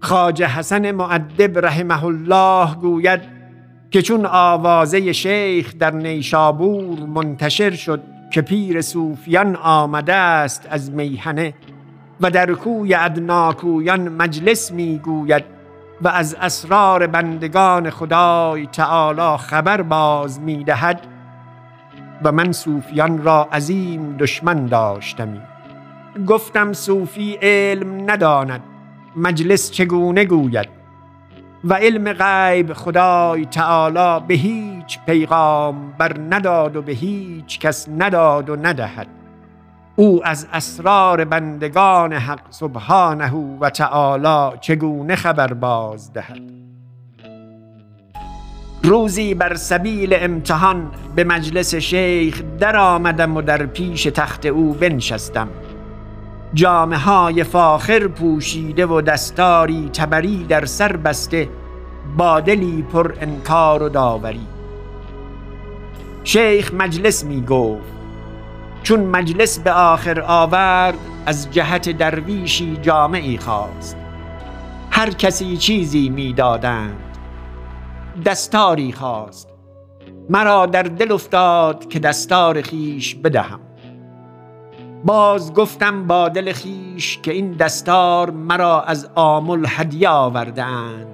خاجه حسن معدب رحمه الله گوید که چون آوازه شیخ در نیشابور منتشر شد که پیر صوفیان آمده است از میهنه و در کوی ادناکویان مجلس می‌گوید و از اسرار بندگان خدای تعالی خبر باز می‌دهد و من صوفیان را عظیم دشمن داشتمی. گفتم صوفی علم نداند. مجلس چگونه گوید؟ و علم غیب خدای تعالی به هیچ پیغام بر نداد و به هیچ کس نداد و ندهد. او از اسرار بندگان حق سبحانه و تعالی چگونه خبر باز دهد؟ روزی بر سبیل امتحان به مجلس شیخ در آمدم و در پیش تخت او بنشستم. جامعه های فاخر پوشیده و دستاری تبری در سر بسته با دلی پر انکار و داوری. شیخ مجلس می گفت چون مجلس به آخر آورد از جهت درویشی جامعی خواست. هر کسی چیزی می‌دادند دستاری خواست. مرا در دل افتاد که دستار خیش بدهم. باز گفتم با دل خیش که این دستار مرا از آمل هدیه آوردهاند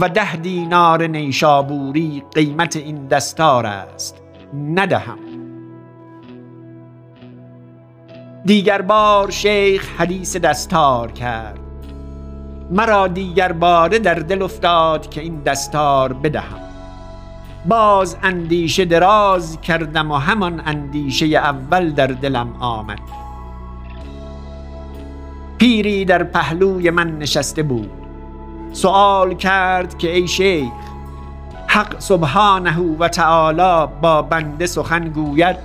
و ده دینار نیشابوری قیمت این دستار است. ندهم. دیگر بار شیخ حدیث دستار کرد. مرا دیگر باره در دل افتاد که این دستار بدهم. باز اندیشه دراز کردم و همان اندیشه اول در دلم آمد. پیری در پهلوی من نشسته بود. سوال کرد که ای شیخ حق سبحانه و تعالی با بنده سخن گوید؟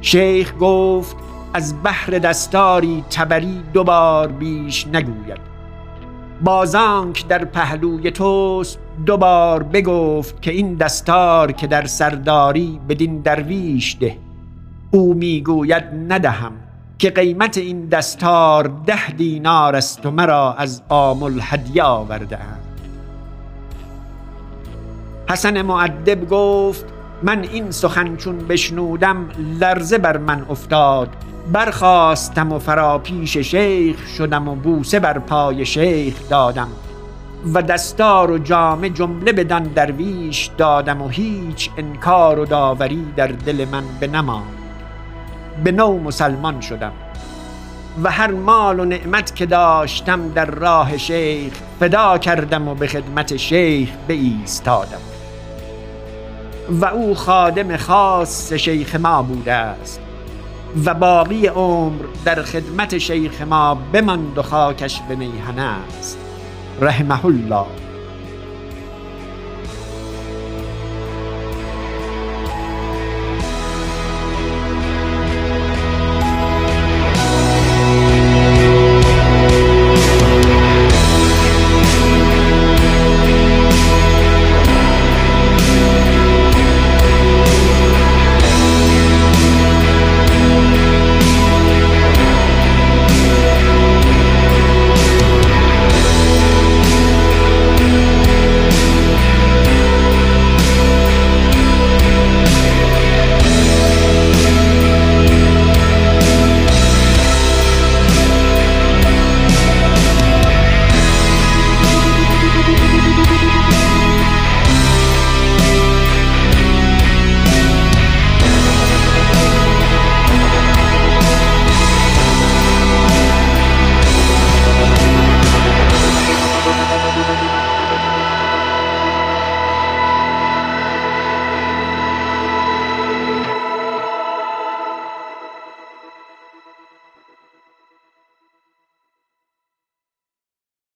شیخ گفت از بحر دستاری تبری دوبار بیش نگوید. بازانک در پهلوی توست دوبار بگفت که این دستار که در سرداری بدین درویش ده. او می‌گوید ندهم. که قیمت این دستار ده دینار است و مرا از آمل هدیه آورده حسن معدب گفت من این سخن چون بشنودم لرزه بر من افتاد. برخواستم و فراپیش شیخ شدم و بوسه بر پای شیخ دادم. و دستار و جامه جمله بدان درویش دادم و هیچ انکار و داوری در دل من به نماند به نو مسلمان شدم و هر مال و نعمت که داشتم در راه شیخ فدا کردم و به خدمت شیخ به ایستادم و او خادم خاص شیخ ما بوده است و باقی عمر در خدمت شیخ ما بماند و خاکش به میهنه است. رحمه الله.